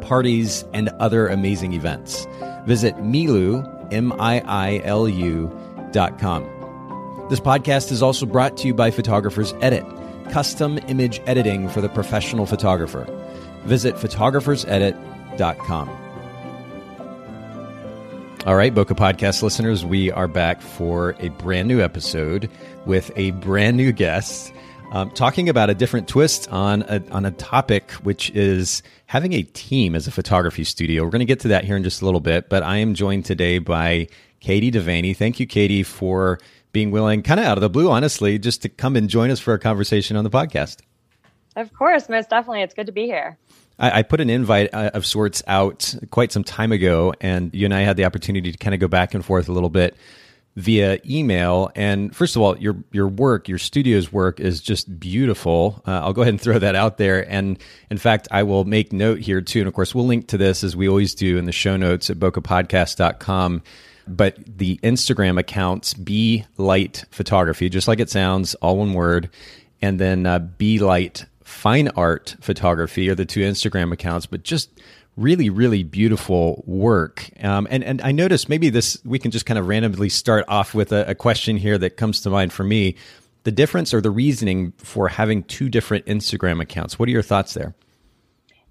parties, and other amazing events. Visit Miilu, M-I-I-L-U dot com. This podcast is also brought to you by Photographers Edit, custom image editing for the professional photographer. Visit photographersedit.com. All right, Bokeh Podcast listeners, we are back for a brand new episode with a brand new guest um, talking about a different twist on a, on a topic, which is having a team as a photography studio. We're going to get to that here in just a little bit, but I am joined today by Katie Devaney. Thank you, Katie, for being willing, kind of out of the blue, honestly, just to come and join us for a conversation on the podcast. Of course, most definitely. It's good to be here. I, I put an invite uh, of sorts out quite some time ago, and you and I had the opportunity to kind of go back and forth a little bit via email. And first of all, your your work, your studio's work is just beautiful. Uh, I'll go ahead and throw that out there. And in fact, I will make note here too. And of course, we'll link to this as we always do in the show notes at bokehpodcast.com. But the Instagram accounts, Be Light Photography, just like it sounds, all one word. And then uh, Be Light Fine Art Photography are the two Instagram accounts. But just really, really beautiful work. Um, and and I noticed maybe this we can just kind of randomly start off with a, a question here that comes to mind for me. The difference or the reasoning for having two different Instagram accounts. What are your thoughts there?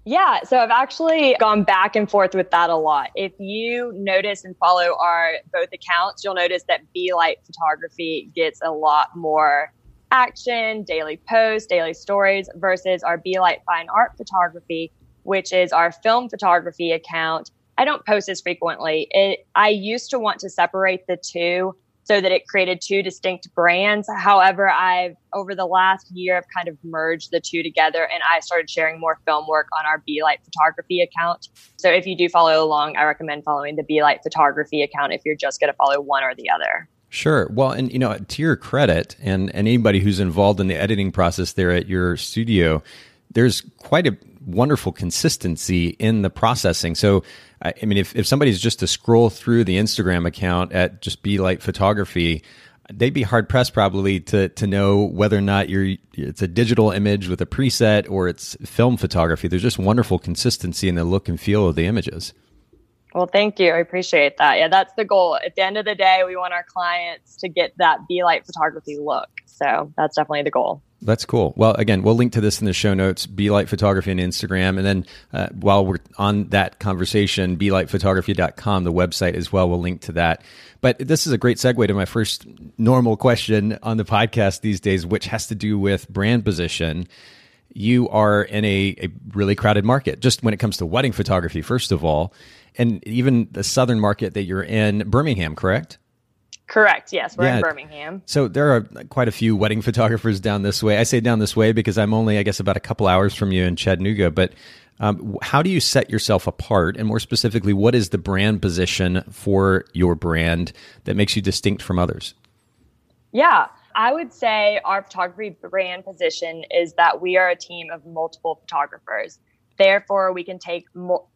Yeah, so I've actually gone back and forth with that a lot. If you notice and follow our both accounts, you'll notice that Be Light Photography gets a lot more action, daily posts, daily stories versus our Be Light Fine Art Photography which is our film photography account. I don't post as frequently. It, I used to want to separate the two so that it created two distinct brands. However, I've over the last year I've kind of merged the two together and I started sharing more film work on our Be Light photography account. So if you do follow along, I recommend following the Be Light photography account if you're just going to follow one or the other. Sure. Well, and you know, to your credit and, and anybody who's involved in the editing process there at your studio, there's quite a wonderful consistency in the processing. So, I mean, if, if somebody's just to scroll through the Instagram account at just Be Light Photography, they'd be hard pressed probably to to know whether or not you're it's a digital image with a preset or it's film photography. There's just wonderful consistency in the look and feel of the images. Well, thank you. I appreciate that. Yeah, that's the goal. At the end of the day, we want our clients to get that Be Light photography look. So that's definitely the goal. That's cool. Well, again, we'll link to this in the show notes. Be Light Photography on Instagram, and then uh, while we're on that conversation, be belightphotography.com, the website as well. We'll link to that. But this is a great segue to my first normal question on the podcast these days, which has to do with brand position. You are in a, a really crowded market, just when it comes to wedding photography, first of all, and even the southern market that you're in, Birmingham, correct? Correct. Yes, we're yeah. in Birmingham. So there are quite a few wedding photographers down this way. I say down this way because I'm only, I guess, about a couple hours from you in Chattanooga. But um, how do you set yourself apart? And more specifically, what is the brand position for your brand that makes you distinct from others? Yeah, I would say our photography brand position is that we are a team of multiple photographers. Therefore, we can take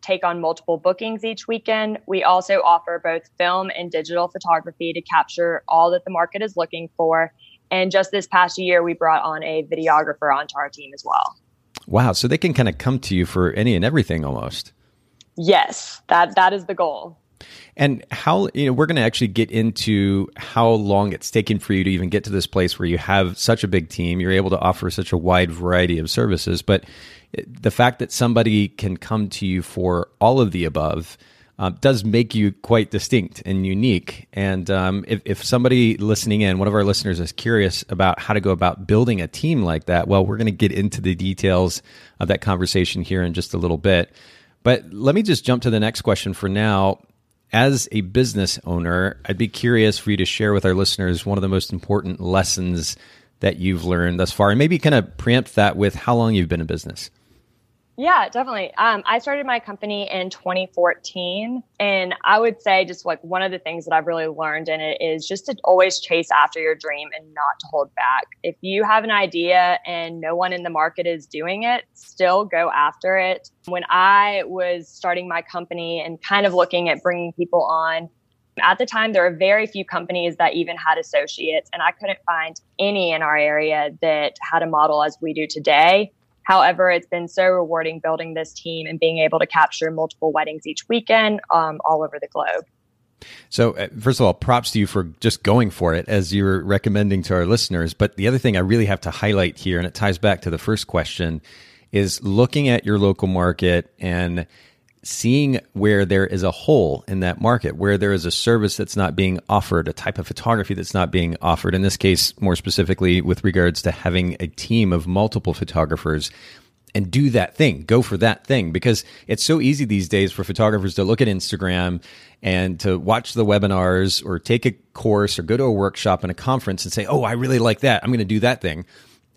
take on multiple bookings each weekend. We also offer both film and digital photography to capture all that the market is looking for. And just this past year, we brought on a videographer onto our team as well. Wow! So they can kind of come to you for any and everything almost. Yes, that that is the goal. And how, you know, we're going to actually get into how long it's taken for you to even get to this place where you have such a big team. You're able to offer such a wide variety of services. But the fact that somebody can come to you for all of the above uh, does make you quite distinct and unique. And um, if, if somebody listening in, one of our listeners is curious about how to go about building a team like that, well, we're going to get into the details of that conversation here in just a little bit. But let me just jump to the next question for now. As a business owner, I'd be curious for you to share with our listeners one of the most important lessons that you've learned thus far, and maybe kind of preempt that with how long you've been in business. Yeah, definitely. Um, I started my company in 2014. And I would say, just like one of the things that I've really learned in it is just to always chase after your dream and not to hold back. If you have an idea and no one in the market is doing it, still go after it. When I was starting my company and kind of looking at bringing people on, at the time, there were very few companies that even had associates, and I couldn't find any in our area that had a model as we do today. However, it's been so rewarding building this team and being able to capture multiple weddings each weekend um, all over the globe. So, uh, first of all, props to you for just going for it as you're recommending to our listeners. But the other thing I really have to highlight here, and it ties back to the first question, is looking at your local market and seeing where there is a hole in that market, where there is a service that's not being offered, a type of photography that's not being offered. In this case, more specifically, with regards to having a team of multiple photographers and do that thing, go for that thing, because it's so easy these days for photographers to look at Instagram and to watch the webinars or take a course or go to a workshop and a conference and say, Oh, I really like that. I'm going to do that thing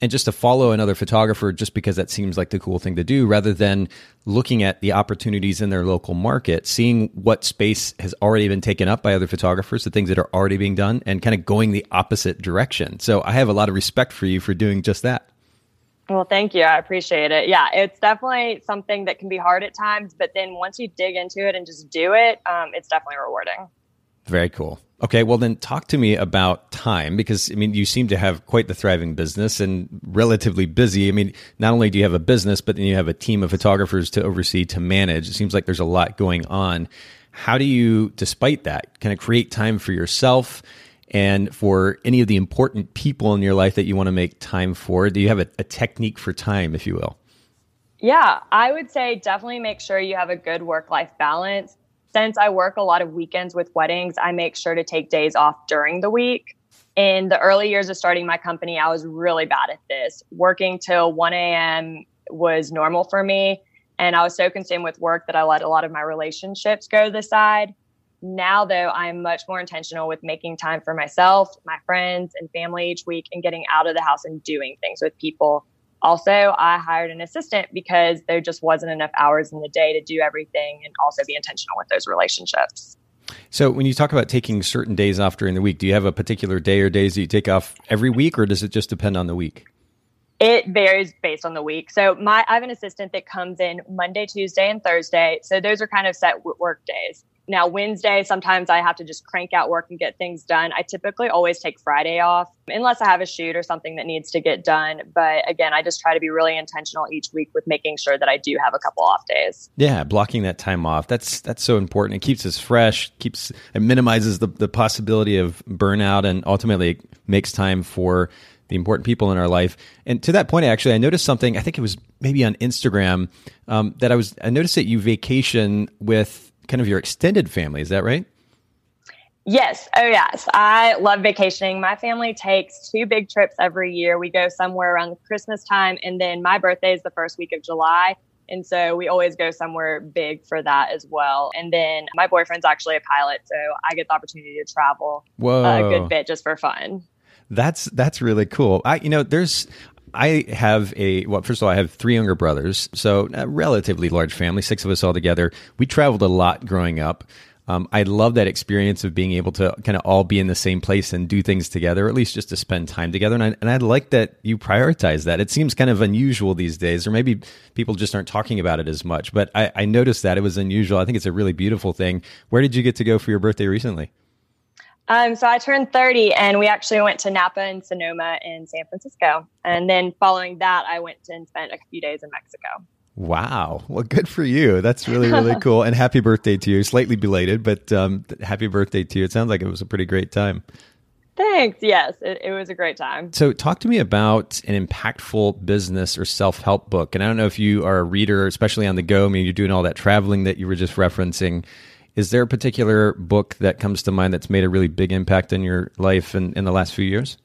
and just to follow another photographer just because that seems like the cool thing to do rather than looking at the opportunities in their local market seeing what space has already been taken up by other photographers the things that are already being done and kind of going the opposite direction. So i have a lot of respect for you for doing just that. Well thank you. I appreciate it. Yeah it's definitely something that can be hard at times but then once you dig into it and just do it um, it's definitely rewarding. Very cool. Okay, well then talk to me about time because I mean you seem to have quite the thriving business and relatively busy. I mean, not only do you have a business, but then you have a team of photographers to oversee to manage. It seems like there's a lot going on. How do you despite that kind of create time for yourself and for any of the important people in your life that you want to make time for? Do you have a, a technique for time, if you will? Yeah, I would say definitely make sure you have a good work life balance since I work a lot of weekends with weddings, I make sure to take days off during the week. In the early years of starting my company, I was really bad at this. Working till 1 a.m. was normal for me. And I was so consumed with work that I let a lot of my relationships go to the side. Now, though, I'm much more intentional with making time for myself, my friends, and family each week and getting out of the house and doing things with people also, I hired an assistant because there just wasn't enough hours in the day to do everything and also be intentional with those relationships. So, when you talk about taking certain days off during the week, do you have a particular day or days that you take off every week, or does it just depend on the week? It varies based on the week. So, my I have an assistant that comes in Monday, Tuesday, and Thursday. So, those are kind of set work days. Now, Wednesday, sometimes I have to just crank out work and get things done. I typically always take Friday off unless I have a shoot or something that needs to get done. But again, I just try to be really intentional each week with making sure that I do have a couple off days. Yeah, blocking that time off. That's that's so important. It keeps us fresh, keeps it minimizes the, the possibility of burnout and ultimately makes time for the important people in our life. And to that point, actually, I noticed something. I think it was maybe on Instagram um, that I was. I noticed that you vacation with kind of your extended family. Is that right? Yes. Oh, yes. I love vacationing. My family takes two big trips every year. We go somewhere around Christmas time, and then my birthday is the first week of July. And so we always go somewhere big for that as well. And then my boyfriend's actually a pilot, so I get the opportunity to travel Whoa. a good bit just for fun. That's that's really cool. I you know there's I have a well. First of all, I have three younger brothers, so a relatively large family, six of us all together. We traveled a lot growing up. Um, I love that experience of being able to kind of all be in the same place and do things together, at least just to spend time together. And I, and I like that you prioritize that. It seems kind of unusual these days, or maybe people just aren't talking about it as much. But I, I noticed that it was unusual. I think it's a really beautiful thing. Where did you get to go for your birthday recently? Um, so I turned 30 and we actually went to Napa and Sonoma in San Francisco. And then following that, I went and spent a few days in Mexico. Wow. Well, good for you. That's really, really cool. And happy birthday to you. Slightly belated, but um, happy birthday to you. It sounds like it was a pretty great time. Thanks. Yes, it, it, was a great time. So, talk to me about an impactful business or self help book. And I don't know if you are a reader, especially on the go. I mean, you're doing all that traveling that you were just referencing. Is there a particular book that comes to mind that's made a really big impact in your life in, in the last few years?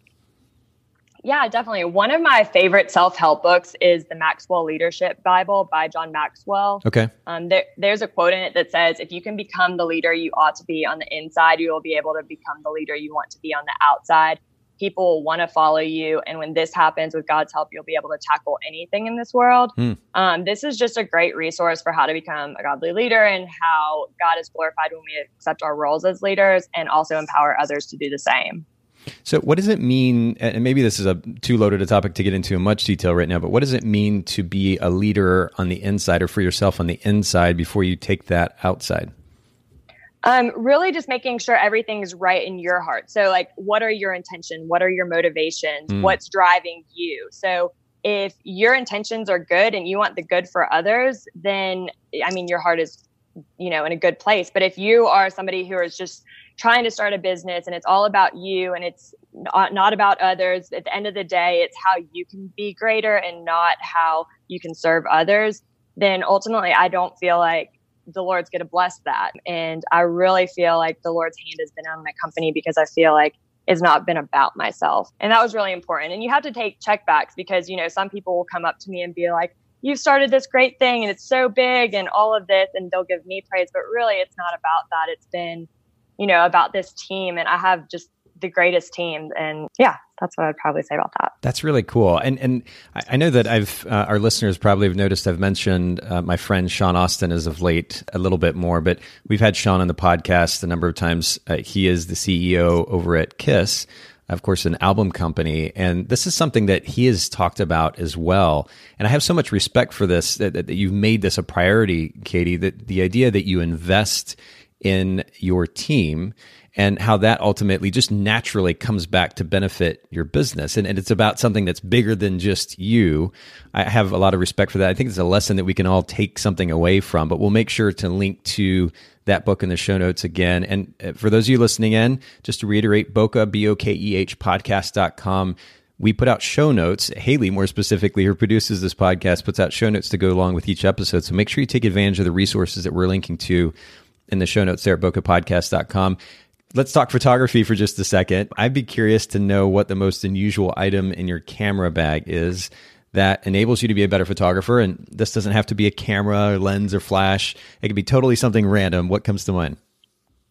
Yeah, definitely. One of my favorite self help books is the Maxwell Leadership Bible by John Maxwell. Okay. Um, there, there's a quote in it that says, If you can become the leader you ought to be on the inside, you will be able to become the leader you want to be on the outside. People want to follow you. And when this happens, with God's help, you'll be able to tackle anything in this world. Mm. Um, this is just a great resource for how to become a godly leader and how God is glorified when we accept our roles as leaders and also empower others to do the same. So, what does it mean? And maybe this is a too loaded a topic to get into in much detail right now, but what does it mean to be a leader on the inside or for yourself on the inside before you take that outside? Um, really just making sure everything's right in your heart. So, like, what are your intentions? What are your motivations? Mm. What's driving you? So, if your intentions are good and you want the good for others, then I mean, your heart is, you know, in a good place. But if you are somebody who is just trying to start a business and it's all about you and it's not, not about others, at the end of the day, it's how you can be greater and not how you can serve others, then ultimately, I don't feel like the Lord's going to bless that. And I really feel like the Lord's hand has been on my company because I feel like it's not been about myself. And that was really important. And you have to take checkbacks because, you know, some people will come up to me and be like, you've started this great thing and it's so big and all of this. And they'll give me praise. But really, it's not about that. It's been, you know, about this team. And I have just the greatest team. And yeah, that's what I'd probably say about that. That's really cool. And and I know that I've uh, our listeners probably have noticed I've mentioned uh, my friend Sean Austin as of late a little bit more, but we've had Sean on the podcast a number of times. Uh, he is the CEO over at Kiss. Of course, an album company. And this is something that he has talked about as well. And I have so much respect for this that, that you've made this a priority, Katie, that the idea that you invest in your team and how that ultimately just naturally comes back to benefit your business. And, and, it's about something that's bigger than just you. I have a lot of respect for that. I think it's a lesson that we can all take something away from, but we'll make sure to link to that book in the show notes again. And uh, for those of you listening in, just to reiterate, Bokeh, B O K E H podcast.com. We put out show notes. Haley, more specifically, who produces this podcast, puts out show notes to go along with each episode. So make sure you take advantage of the resources that we're linking to in the show notes there at bokehpodcast.com. Let's talk photography for just a second. I'd be curious to know what the most unusual item in your camera bag is that enables you to be a better photographer. And this doesn't have to be a camera or lens or flash, it could be totally something random. What comes to mind?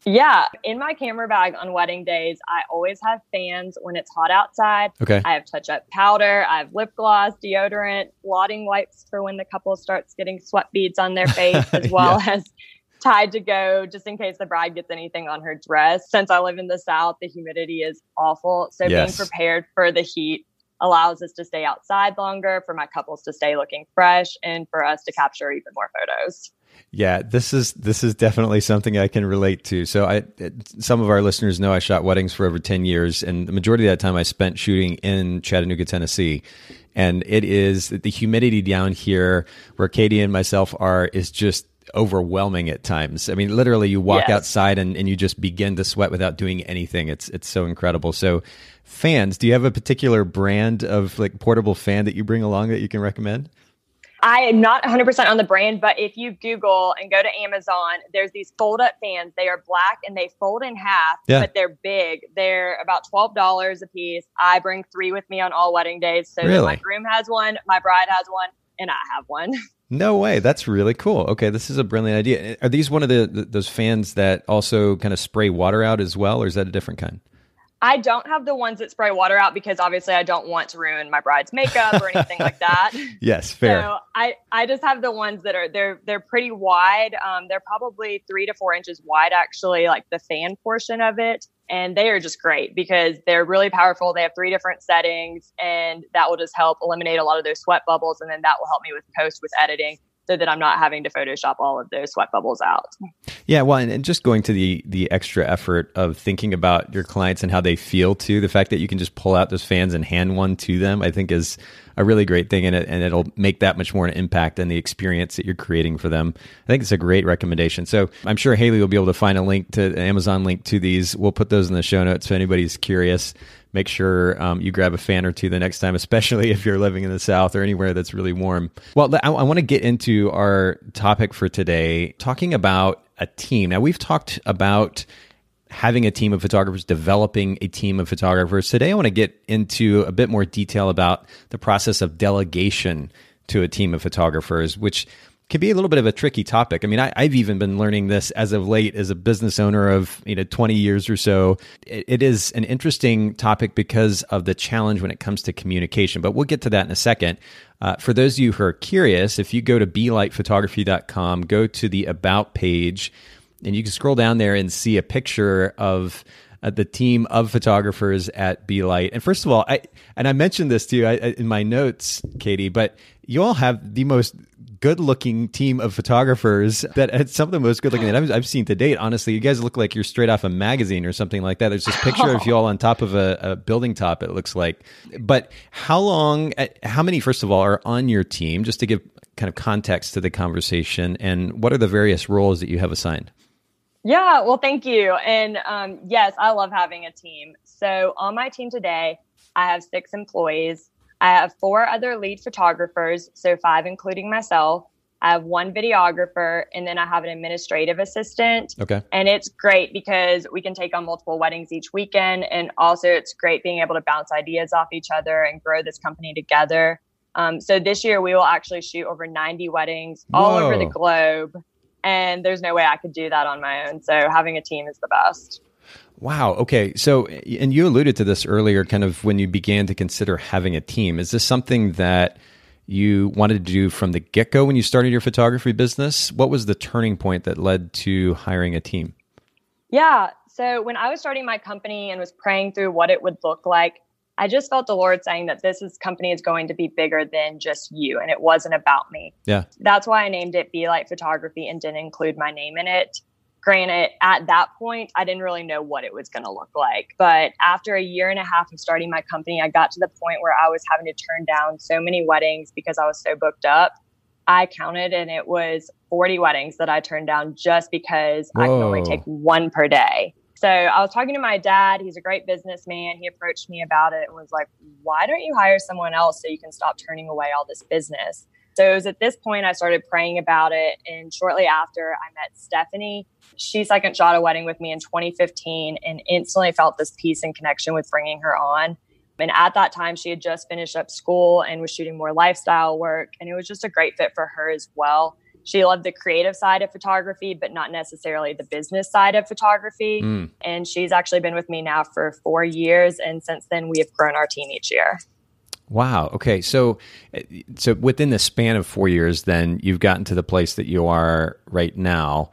Yeah, in my camera bag on wedding days, I always have fans when it's hot outside. Okay. I have touch up powder, I have lip gloss, deodorant, blotting wipes for when the couple starts getting sweat beads on their face, as well yeah. as Tide to go just in case the bride gets anything on her dress. Since I live in the South, the humidity is awful. So yes. being prepared for the heat allows us to stay outside longer, for my couples to stay looking fresh, and for us to capture even more photos. Yeah, this is this is definitely something I can relate to. So I some of our listeners know I shot weddings for over 10 years and the majority of that time I spent shooting in Chattanooga, Tennessee. And it is the humidity down here where Katie and myself are is just overwhelming at times. I mean, literally, you walk yes. outside and, and you just begin to sweat without doing anything. It's it's so incredible. So, fans, do you have a particular brand of like portable fan that you bring along that you can recommend? I am not 100% on the brand, but if you Google and go to Amazon, there's these fold up fans. They are black and they fold in half, yeah. but they're big. They're about $12 a piece. I bring three with me on all wedding days. So really? my groom has one, my bride has one, and I have one. No way. That's really cool. Okay, this is a brilliant idea. Are these one of the, the those fans that also kind of spray water out as well, or is that a different kind? I don't have the ones that spray water out because obviously I don't want to ruin my bride's makeup or anything like that. Yes, fair. So I, I just have the ones that are they're they're pretty wide. Um, they're probably three to four inches wide actually, like the fan portion of it and they are just great because they're really powerful. They have three different settings, and that will just help eliminate a lot of those sweat bubbles, and then that will help me with post with editing so that I'm not having to Photoshop all of those sweat bubbles out. Yeah, well, and, and, just going to the the extra effort of thinking about your clients and how they feel too. The fact that you can just pull out those fans and hand one to them, I think, is a really great thing, and it and it'll make that much more an impact on the experience that you're creating for them. I think it's a great recommendation. So I'm sure Haley will be able to find a link to an Amazon link to these. We'll put those in the show notes if anybody's curious make sure um, you grab a fan or two the next time, especially if you're living in the South or anywhere that's really warm. Well, I, I want to get into our topic for today, talking about a team. Now, we've talked about having a team of photographers, developing a team of photographers. Today, I want to get into a bit more detail about the process of delegation to a team of photographers, which can be a little bit of a tricky topic. I mean, I, have even been learning this as of late as a business owner of you know 20 years or so. It, it is an interesting topic because of the challenge when it comes to communication. But we'll get to that in a second. Uh, for those of you who are curious, if you go to belightphotography.com, go to the About page, and you can scroll down there and see a picture of uh, the team of photographers at Be Light. And first of all, I and I mentioned this to you I, in my notes, Katie, but you all have the most good-looking team of photographers that some of the most good-looking that I've, I've, seen to date. Honestly, you guys look like you're straight off a magazine or something like that. There's this picture of you all on top of a, a building top. It looks like. But how long? Uh, how many? First of all, are on your team? Just to give kind of context to the conversation, and what are the various roles that you have assigned? Yeah, well, thank you. And um, yes, I love having a team. So on my team today, I have six employees. I have four other lead photographers, so five including myself. I have one videographer, and then I have an administrative assistant. Okay. And it's great because we can take on multiple weddings each weekend. And also, it's great being able to bounce ideas off each other and grow this company together. Um, so this year, we will actually shoot over 90 weddings all over the globe and there's no way I could do that on my own. So having a team is the best. Wow. Okay. So, and you alluded to this earlier, kind of when you began to consider having a team. Is this something that you wanted to do from the get go when you started your photography business? What was the turning point that led to hiring a team? Yeah. So, when I was starting my company and was praying through what it would look like, I just felt the Lord saying that this is, company is going to be bigger than just you, and it wasn't about me. Yeah, that's why I named it Be Light Photography and didn't include my name in it. Granted, at that point, I didn't really know what it was going to look like. But after a year and a half of starting my company, I got to the point where I was having to turn down so many weddings because I was so booked up. I counted and it was 40 weddings that I turned down just because Whoa. I could only take one per day. So I was talking to my dad. He's a great businessman. He approached me about it and was like, why don't you hire someone else so you can stop turning away all this business? So it was at this point I started praying about it. And shortly after, I met Stephanie. She second shot a wedding with me in 2015 and instantly felt this peace and connection with bringing her on. And at that time, she had just finished up school and was shooting more lifestyle work. And it was just a great fit for her as well she loved the creative side of photography, but not necessarily the business side of photography. Mm. And she's actually been with me now for four years. And since then, we have grown our team each year. Wow. Okay. So, eh, so within the span of four years, then you've gotten to the place that you are right now.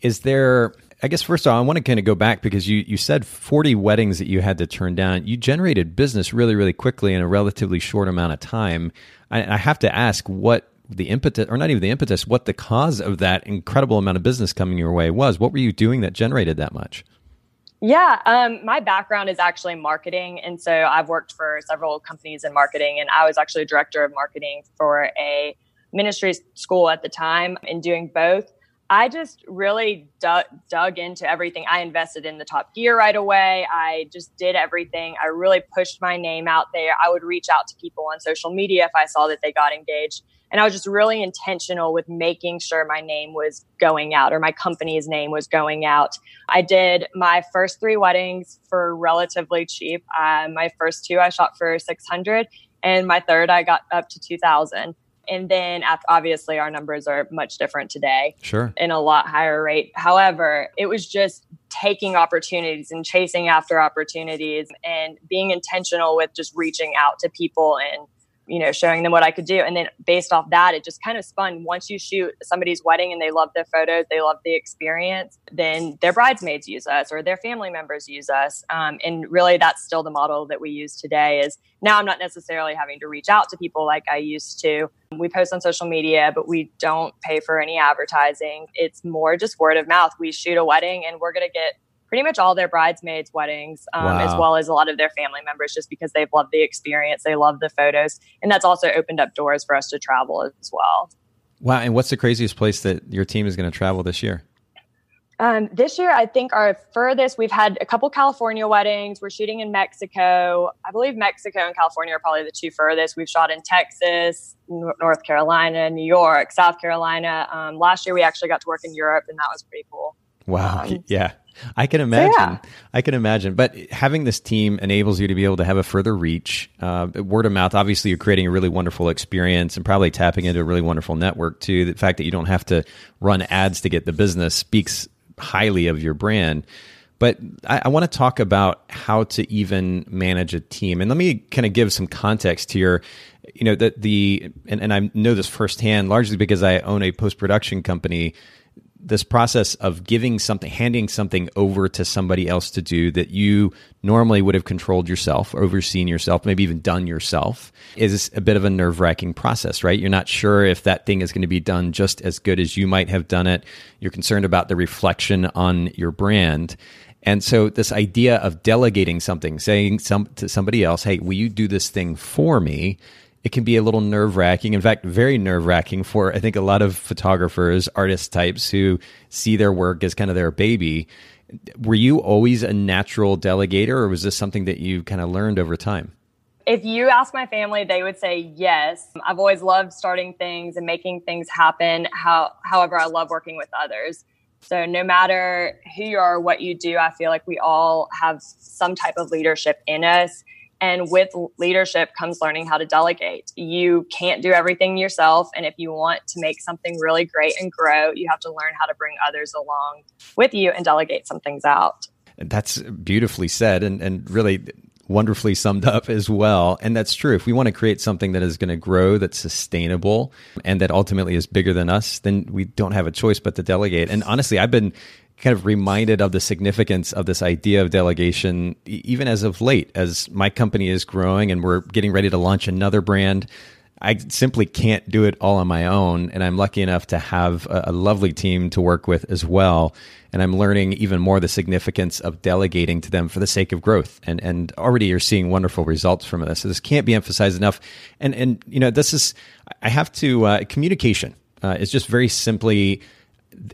Is there? I guess first of all, I want to kind of go back because you you said forty weddings that you had to turn down. You generated business really, really quickly in a relatively short amount of time. I, I have to ask, what the impetus, or not even the impetus, what the cause of that incredible amount of business coming your way was. What were you doing that generated that much? Yeah, um, my background is actually marketing. And so I've worked for several companies in marketing, and I was actually a director of marketing for a ministry school at the time in doing both. I just really dug, dug into everything. I invested in the top gear right away. I just did everything. I really pushed my name out there. I would reach out to people on social media if I saw that they got engaged. And I was just really intentional with making sure my name was going out or my company's name was going out. I did my first three weddings for relatively cheap. Uh, my first two I shot for 600 and my third I got up to 2000. And then obviously our numbers are much different today. Sure. In a lot higher rate. However, it was just taking opportunities and chasing after opportunities and being intentional with just reaching out to people and you know, showing them what I could do. And then based off that, it just kind of spun. Once you shoot somebody's wedding and they love the photos, they love the experience, then their bridesmaids use us or their family members use us. Um, and really, that's still the model that we use today. Is now I'm not necessarily having to reach out to people like I used to. We post on social media, but we don't pay for any advertising. It's more just word of mouth. We shoot a wedding and we're going to get pretty much all their bridesmaids' weddings, um, wow. as well as a lot of their family members, just because they've loved the experience, they love the photos, and that's also opened up doors for us to travel as well. Wow! And what's the craziest place that your team is going to travel this year? Um, this year, I think our furthest, we've had a couple California weddings. We're shooting in Mexico. I believe Mexico and California are probably the two furthest. We've shot in Texas, North Carolina, New York, South Carolina. Um, last year, we actually got to work in Europe, and that was pretty cool. Wow. Um, yeah. I can imagine. So yeah. I can imagine. But having this team enables you to be able to have a further reach. Uh, word of mouth, obviously, you're creating a really wonderful experience and probably tapping into a really wonderful network too. The fact that you don't have to run ads to get the business speaks highly of your brand. But I, I want to talk about how to even manage a team. And let me kind of give some context here. You know, that the, and, and I know this firsthand largely because I own a post production company this process of giving something, handing something over to somebody else to do that you normally would have controlled yourself, overseen yourself, maybe even done yourself, is a bit of a nerve wracking process, right? You're not sure if that thing is going to be done just as good as you might have done it. You're concerned about the reflection on your brand. And so, this idea of delegating something, saying some, to somebody else, hey, will you do this thing for me? It can be a little nerve wracking. In fact, very nerve wracking for, I think, a lot of photographers, artist types who see their work as kind of their baby. Were you always a natural delegator, or was this something that you kind of learned over time? If you ask my family, they would say yes. I've always loved starting things and making things happen. How, however, I love working with others. So no matter who you are, what you do, I feel like we all have some type of leadership in us. And with leadership comes learning how to delegate. You can't do everything yourself. And if you want to make something really great and grow, you have to learn how to bring others along with you and delegate some things out. That's beautifully said and, and really wonderfully summed up as well. And that's true. If we want to create something that is going to grow, that's sustainable, and that ultimately is bigger than us, then we don't have a choice but to delegate. And honestly, I've been kind of reminded of the significance of this idea of delegation, even as of late, as my company is growing and we're getting ready to launch another brand. I simply can't do it all on my own. And I'm lucky enough to have a, a, lovely team to work with as well. And I'm learning even more the significance of delegating to them for the sake of growth. And, and already you're seeing wonderful results from this. So this can't be emphasized enough. And, and, you know, this is, I have to, uh, communication uh, is just very simply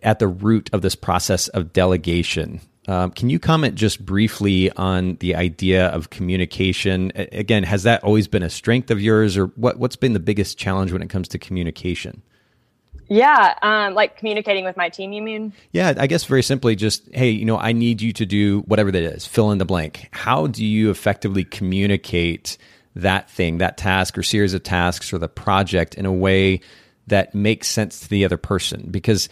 at the root of this process of delegation. Um, can you comment just briefly on the idea of communication? Again, has that always been a strength of yours, or what, what's been the biggest challenge when it comes to communication? Yeah, um, like communicating with my team, you mean? Yeah, I guess very simply, just hey, you know, I need you to do whatever that is. Fill in the blank. How do you effectively communicate that thing, that task, or series of tasks, or the project in a way that makes sense to the other person because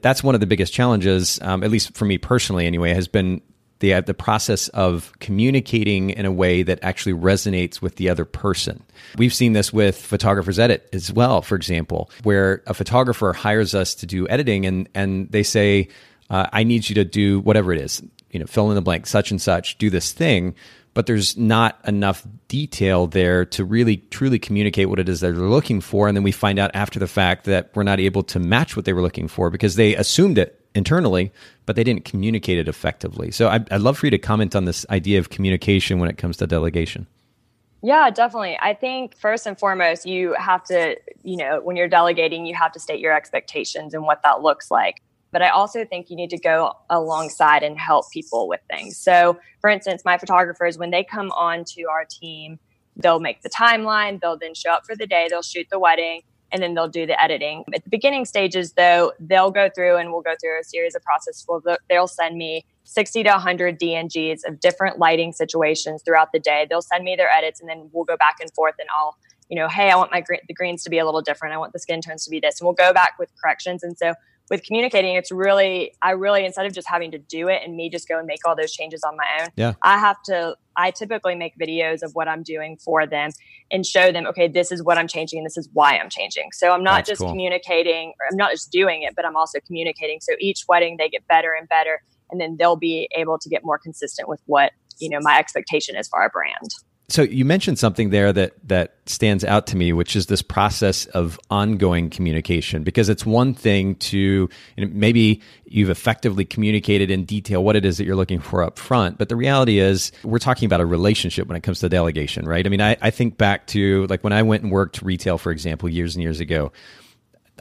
that's one of the biggest challenges um, at least for me personally anyway has been the uh, the process of communicating in a way that actually resonates with the other person. We've seen this with Photographers Edit as well, for example, where a photographer hires us to do editing and and they say, uh, "I need you to do whatever it is, you know, fill in the blank, such and such, do this thing." But there's not enough detail there to really truly communicate what it is that they're looking for. And then we find out after the fact that we're not able to match what they were looking for because they assumed it internally, but they didn't communicate it effectively. So I'd, I'd love for you to comment on this idea of communication when it comes to delegation. Yeah, definitely. I think first and foremost, you have to, you know, when you're delegating, you have to state your expectations and what that looks like. But I also think you need to go alongside and help people with things. So, for instance, my photographers, when they come on to our team, they'll make the timeline, they'll then show up for the day, they'll shoot the wedding, and then they'll do the editing. At the beginning stages, though, they'll go through and we'll go through a series of process. they'll send me 60 to 100 DNGs of different lighting situations throughout the day. They'll send me their edits, and then we'll go back and forth, and I'll you know, hey, I want my the greens to be a little different. I want the skin tones to be this, and we'll go back with corrections. And so with communicating, it's really, I really, instead of just having to do it and me just go and make all those changes on my own, yeah. I have to, I typically make videos of what I'm doing for them and show them, okay, this is what I'm changing and this is why I'm changing. So I'm not That's just cool. communicating, I'm not just doing it, but I'm also communicating. So each wedding they get better and better, and then they'll be able to get more consistent with what, you know, my expectation is for our brand so you mentioned something there that that stands out to me, which is this process of ongoing communication. Because it's one thing to maybe you've effectively communicated in detail what it is that you're looking for up front, but the reality is we're talking about a relationship when it comes to delegation, right? I mean, I, I think back to like when I went and worked retail, for example, years and years ago.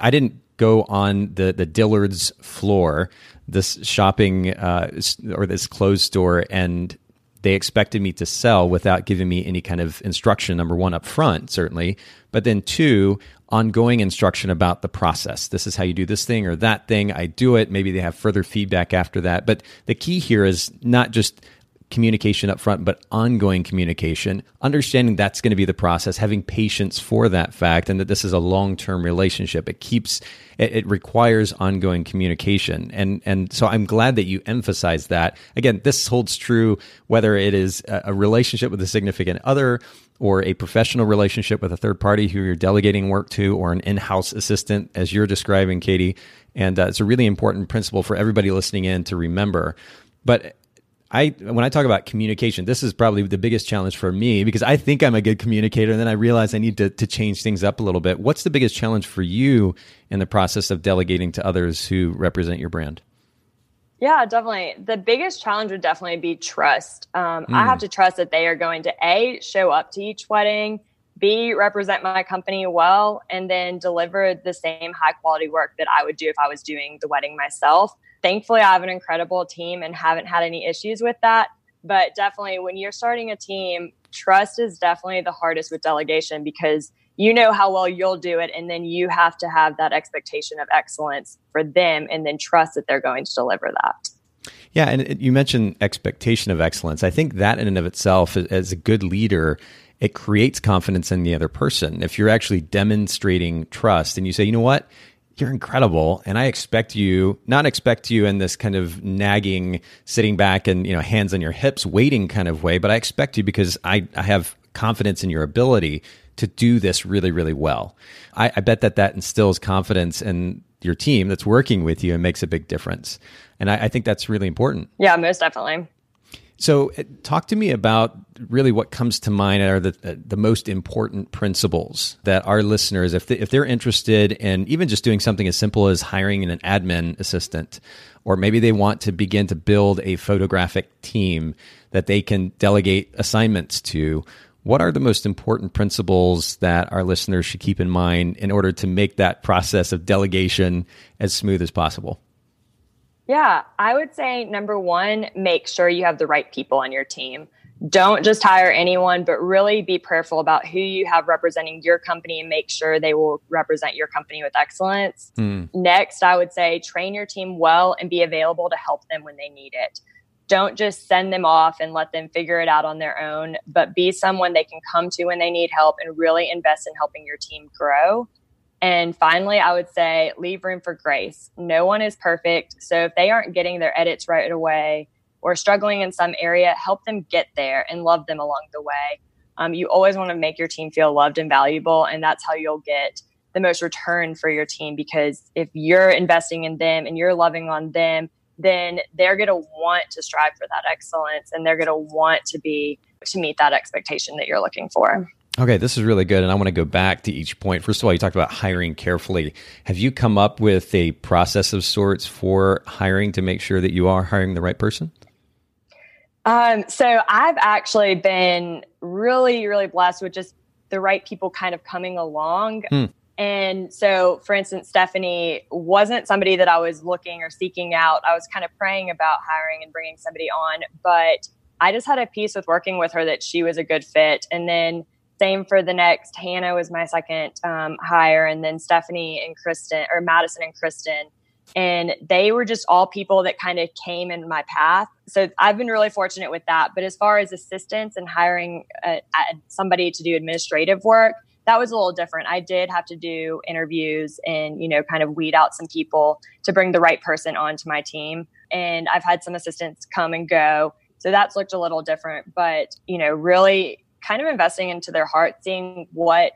I didn't go on the the Dillard's floor, this shopping uh, or this closed store, and they expected me to sell without giving me any kind of instruction number one up front certainly but then two ongoing instruction about the process. This is how you do this thing or that thing. I do it. Maybe they have further feedback after that. But the key here is not just communication up front, but ongoing communication, understanding that's going to be the process, having patience for that fact, and that this is a long term relationship. It keeps, it, it, requires ongoing communication. And, and so I'm glad that you emphasize that. Again, this holds true whether it is a, relationship with a significant other or a professional relationship with a third party who you're delegating work to or an in house assistant, as you're describing, Katie. And uh, it's a really important principle for everybody listening in to remember. But I when I talk about communication, this is probably the biggest challenge for me because I think I'm a good communicator, and then I realize I need to to change things up a little bit. What's the biggest challenge for you in the process of delegating to others who represent your brand? Yeah, definitely. The biggest challenge would definitely be trust. Um, mm. I have hmm. to trust that they are going to a show up to each wedding, b represent my company well, and then deliver the same high quality work that I would do if I was doing the wedding myself thankfully, I have an incredible team and haven't had any issues with that. But definitely, when you're starting a team, trust is definitely the hardest with delegation because you know how well you'll do it. And then you have to have that expectation of excellence for them and then trust that they're going to deliver that. Yeah, and you mentioned expectation of excellence. I think that in and of itself, as a good leader, it creates confidence in the other person. If you're actually demonstrating trust and you say, you know what, you're incredible and i expect you not expect you in this kind of nagging sitting back and you know hands on your hips waiting kind of way but i expect you because i, I have confidence in your ability to do this really really well. I, I bet that that instills confidence in your team that's working with you and makes a big difference. And I, I think that's really important. Yeah most definitely so, uh, talk to me about really what comes to mind are the uh, the most important principles that our listeners, if they, if they're interested in even just doing something as simple as hiring an admin assistant, or maybe they want to begin to build a photographic team that they can delegate assignments to. What are the most important principles that our listeners should keep in mind in order to make that process of delegation as smooth as possible? Yeah, I would say number one, make sure you have the right people on your team. Don't just hire anyone, but really be prayerful about who you have representing your company and make sure they will represent your company with excellence. Mm. Next, I would say train your team well and be available to help them when they need it. Don't just send them off and let them figure it out on their own, but be someone they can come to when they need help and really invest in helping your team grow. And finally, I would say leave room for grace. No one is perfect. So if they aren't getting their edits right away or struggling in some area, help them get there and love them along the way. Um, you always want to make your team feel loved and valuable. And that's how you'll get the most return for your team because if you're investing in them and you're loving on them, then they're going to want to strive for that excellence and they're going to want to be to meet that expectation that you're looking for. Okay, this is really good. And I want to go back to each point. First of all, you talked about hiring carefully. Have you come up with a process of sorts for hiring to make sure that you are hiring the right person? Um, so I've actually been really, really blessed with just the right people kind of coming along. Hmm. And so, for instance, Stephanie wasn't somebody that I was looking or seeking out. I was kind of praying about hiring and bringing somebody on, but I just had a peace with working with her that she was a good fit. And then same for the next. Hannah was my second um, hire, and then Stephanie and Kristen, or Madison and Kristen. And they were just all people that kind of came in my path. So I've been really fortunate with that. But as far as assistants and hiring a, a, somebody to do administrative work, that was a little different. I did have to do interviews and, you know, kind of weed out some people to bring the right person onto my team. And I've had some assistants come and go. So that's looked a little different. But, you know, really kind of investing into their heart, seeing what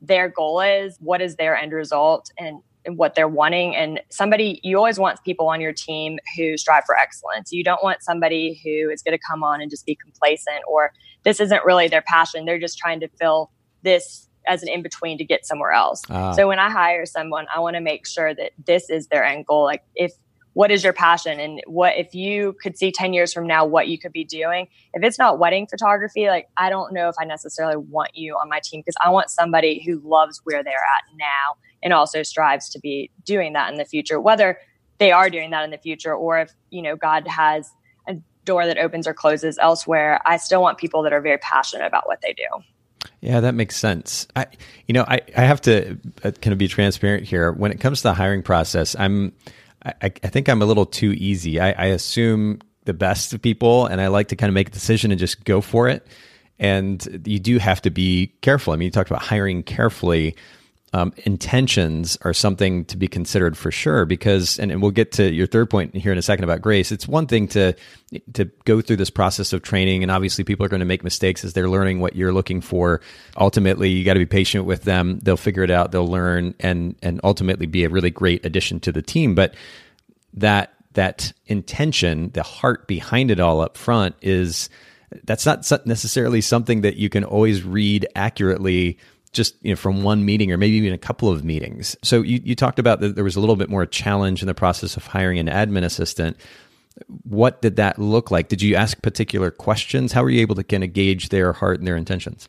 their goal is, what is their end result, and, and what they're wanting. And somebody, you always want people on your team who strive for excellence. You don't want somebody who is going to come on and just be complacent or this isn't really their passion. They're just trying to fill this as an in between to get somewhere else. Ah. So when I hire someone, I want to make sure that this is their end goal. Like if what is your passion and what if you could see 10 years from now what you could be doing if it's not wedding photography like i don't know if i necessarily want you on my team because i want somebody who loves where they're at now and also strives to be doing that in the future whether they are doing that in the future or if you know god has a door that opens or closes elsewhere i still want people that are very passionate about what they do Yeah, that makes sense. I, you know, I, I have to uh, kind of be transparent here. When it comes to the hiring process, I'm, I, I think I'm a little too easy. I, I assume the best of people, and I like to kind of make a decision and just go for it. And you do have to be careful. I mean, you talked about hiring carefully um, intentions are something to be considered for sure because and, and, we'll get to your third point here in a second about grace. It's one thing to to go through this process of training and obviously people are going to make mistakes as they're learning what you're looking for. Ultimately you got to be patient with them. They'll figure it out. They'll learn and and ultimately be a really great addition to the team. But that that intention the heart behind it all up front is that's not necessarily something that you can always read accurately just you know from one meeting or maybe even a couple of meetings. So you, you talked about that there was a little bit more challenge in the process of hiring an admin assistant. What did that look like? Did you ask particular questions? How were you able to kind of gauge their heart and their intentions?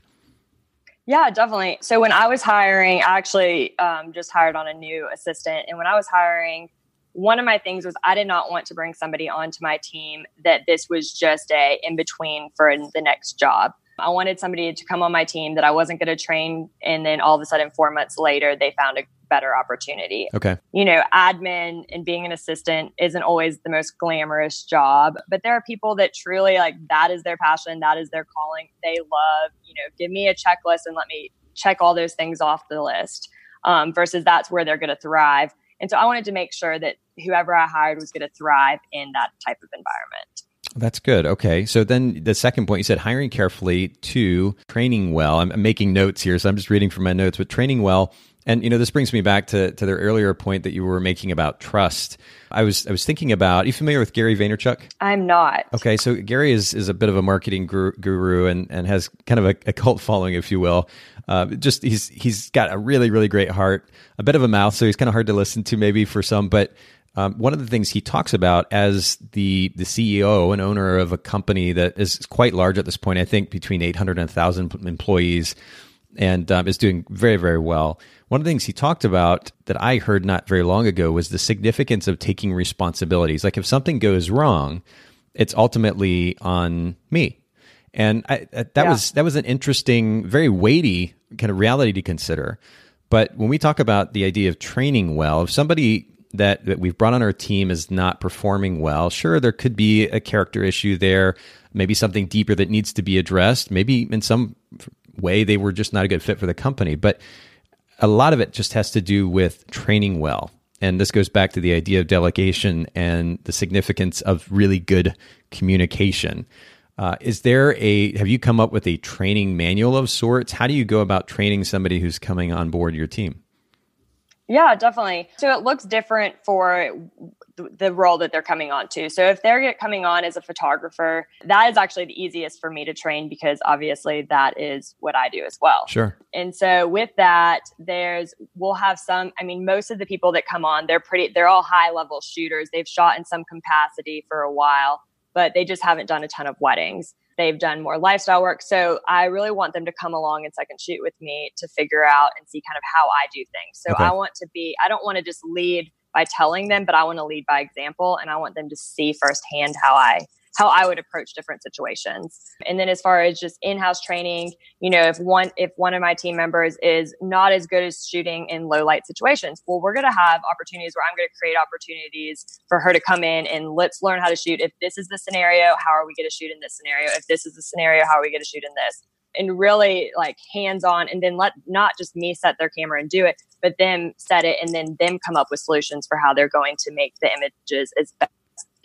Yeah, definitely. So when I was hiring, I actually um, just hired on a new assistant, and when I was hiring, one of my things was I did not want to bring somebody onto my team that this was just a in between for the next job. I wanted somebody to come on my team that I wasn't going to train. And then all of a sudden, four months later, they found a better opportunity. Okay. You know, admin and being an assistant isn't always the most glamorous job, but there are people that truly like that is their passion, that is their calling. They love, you know, give me a checklist and let me check all those things off the list um, versus that's where they're going to thrive. And so I wanted to make sure that whoever I hired was going to thrive in that type of environment. That's good. Okay. So then the second point you said hiring carefully to training well. I'm, I'm making notes here, so I'm just reading from my notes, but training well. And you know, this brings me back to, to the earlier point that you were making about trust. I was I was thinking about. Are you familiar with Gary Vaynerchuk? I'm not. Okay, so Gary is is a bit of a marketing guru and and has kind of a, a cult following, if you will. Uh, just he's he's got a really really great heart, a bit of a mouth, so he's kind of hard to listen to maybe for some, but um, one of the things he talks about as the the CEO and owner of a company that is quite large at this point, I think between 800 and 1,000 employees, and um, is doing very very well. One of the things he talked about that I heard not very long ago was the significance of taking responsibilities. Like if something goes wrong, it's ultimately on me. And I, that yeah. was that was an interesting, very weighty kind of reality to consider. But when we talk about the idea of training well, if somebody that, that we've brought on our team is not performing well, sure, there could be a character issue there, maybe something deeper that needs to be addressed. Maybe in some way they were just not a good fit for the company. But a lot of it just has to do with training well. And this goes back to the idea of delegation and the significance of really good communication. Uh, is there a, have you come up with a training manual of sorts? How do you go about training somebody who's coming on board your team? Yeah, definitely. So it looks different for the role that they're coming on to. So if they're coming on as a photographer, that is actually the easiest for me to train because obviously that is what I do as well. Sure. And so with that, there's we'll have some I mean most of the people that come on, they're pretty they're all high level shooters. They've shot in some capacity for a while, but they just haven't done a ton of weddings. They've done more lifestyle work. So I really want them to come along and second shoot with me to figure out and see kind of how I do things. So okay. I want to be, I don't want to just lead by telling them, but I want to lead by example and I want them to see firsthand how I how I would approach different situations. And then as far as just in-house training, you know, if one if one of my team members is not as good as shooting in low light situations, well, we're going to have opportunities where I'm going to create opportunities for her to come in and let's learn how to shoot. If this is the scenario, how are we going to shoot in this scenario? If this is the scenario, how are we going to shoot in this? and really like hands on and then let not just me set their camera and do it but them set it and then them come up with solutions for how they're going to make the images as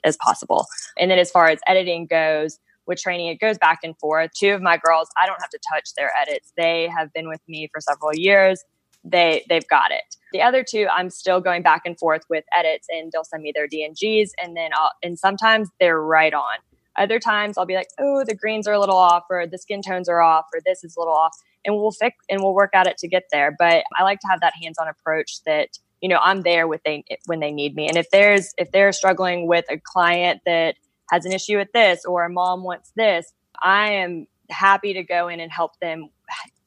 as possible. And then as far as editing goes, with training, it goes back and forth. Two of my girls, I don't have to touch their edits. They have been with me for several years. They they've got it. The other two, I'm still going back and forth with edits, and they'll send me their DNGs, and then I'll and sometimes they're right on. Other times I'll be like, oh, the greens are a little off, or the skin tones are off, or this is a little off, and we'll fix and we'll work at it to get there. But I like to have that hands-on approach that you know i'm there with they when they need me. And if there's if they're struggling with a client that has an issue with this or a mom wants this i am happy to go in and help them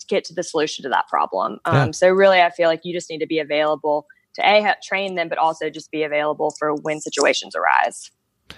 get to the solution to that problem. Yeah. um, so really i feel like you just need to be available to a train them but also just be available for when situations arise.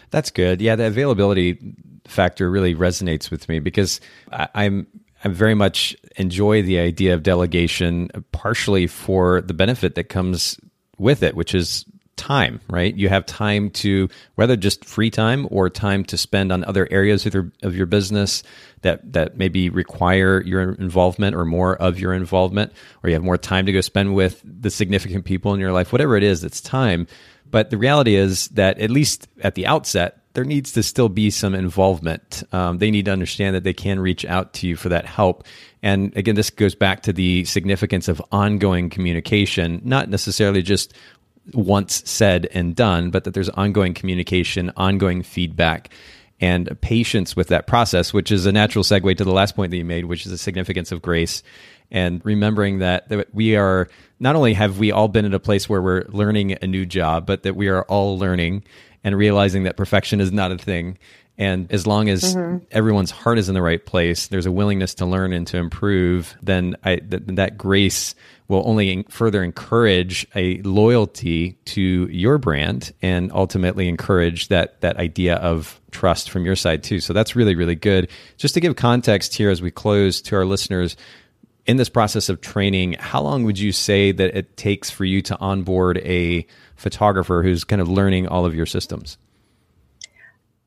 That's good. Yeah the availability factor really resonates with me because I, i'm I very much enjoy the idea of delegation, partially for the benefit that comes with it, which is time, right? You have time to whether just free time or time to spend on other areas of your of your business that that maybe require your involvement or more of your involvement, or you have more time to go spend with the significant people in your life. Whatever it is, it's time. But the reality is that at least at the outset, there needs to still be some involvement. Um, they need to understand that they can reach out to you for that help. And again, this goes back to the significance of ongoing communication, not necessarily just once said and done, but that there's ongoing communication, ongoing feedback, and patience with that process, which is a natural segue to the last point that you made, which is the significance of grace. And remembering that, that we are not only have we all been at a place where we're learning a new job, but that we are all learning and realizing that perfection is not a thing. And as long as mm-hmm. everyone's heart is in the right place, there's a willingness to learn and to improve, then I, th- that grace will only further encourage a loyalty to your brand and ultimately encourage that that idea of trust from your side too. So that's really really good. Just to give context here as we close to our listeners in this process of training, how long would you say that it takes for you to onboard a photographer who's kind of learning all of your systems?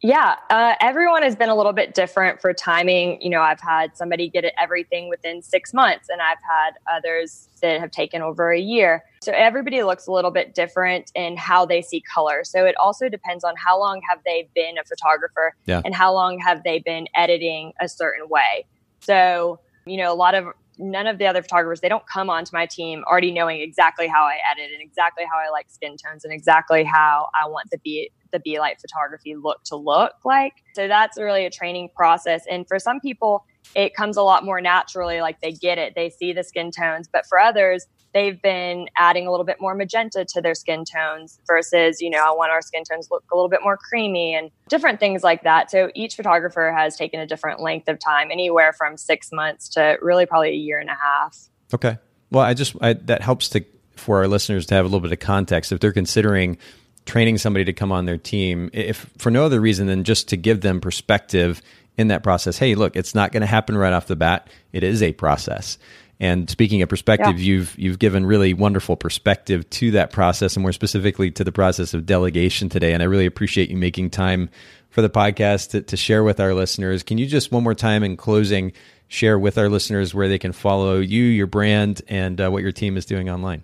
Yeah, uh, everyone has been a little bit different for timing. You know, I've had somebody get it everything within six months, and I've had others that have taken over a year. So everybody looks a little bit different in how they see color. So it also depends on how long have they been a photographer yeah. and how long have they been editing a certain way. So, you know, a lot of none of the other photographers they don't come onto my team already knowing exactly how I edit and exactly how I like skin tones and exactly how I want the be the be light photography look to look like. So that's really a training process and for some people it comes a lot more naturally like they get it, they see the skin tones, but for others they've been adding a little bit more magenta to their skin tones versus, you know, I want our skin tones look a little bit more creamy and different things like that. So each photographer has taken a different length of time, anywhere from six months to really probably a year and a half. Okay. Well, I just, I, that helps to, for our listeners to have a little bit of context. If they're considering training somebody to come on their team, if for no other reason than just to give them perspective in that process, hey, look, it's not going to happen right off the bat. It is a process. And speaking of perspective, yeah. you've you've given really wonderful perspective to that process, and more specifically to the process of delegation today. And I really appreciate you making time for the podcast to, to share with our listeners. Can you just one more time in closing share with our listeners where they can follow you, your brand, and uh, what your team is doing online?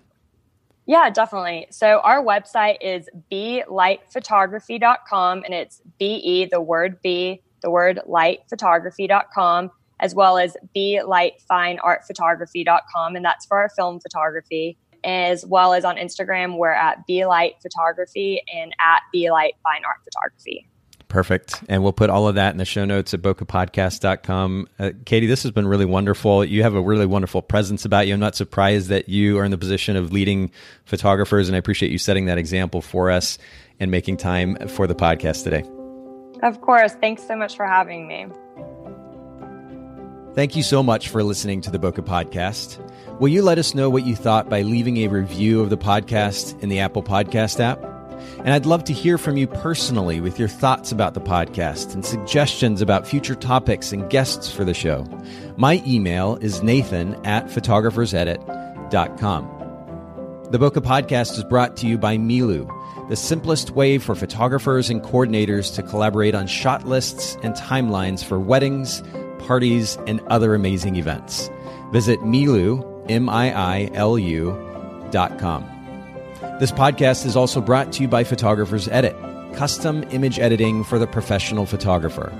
Yeah, definitely. So our website is belightphotography.com and it's be the word B, the word lightphotography.com as well as belightfineartphotography.com, and that's for our film photography, as well as on Instagram, we're at belightphotography and at belightfineartphotography. Perfect. And we'll put all of that in the show notes at bokehpodcast.com. Uh, Katie, this has been really wonderful. You have a really wonderful presence about you. I'm not surprised that you are in the position of leading photographers, and I appreciate you setting that example for us and making time for the podcast today. Of course. Thanks so much for having me. Thank you so much for listening to the Bokeh Podcast. Will you let us know what you thought by leaving a review of the podcast in the Apple Podcast app? And I'd love to hear from you personally with your thoughts about the podcast and suggestions about future topics and guests for the show. My email is nathan at photographersedit.com. The Bokeh Podcast is brought to you by Miilu, the simplest way for photographers and coordinators to collaborate on shot lists and timelines for weddings parties, and other amazing events. Visit Miilu, M-I-I-L-U dot com. This podcast is also brought to you by Photographers Edit, custom image editing for the professional photographer.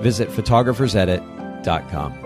Visit photographersedit.com.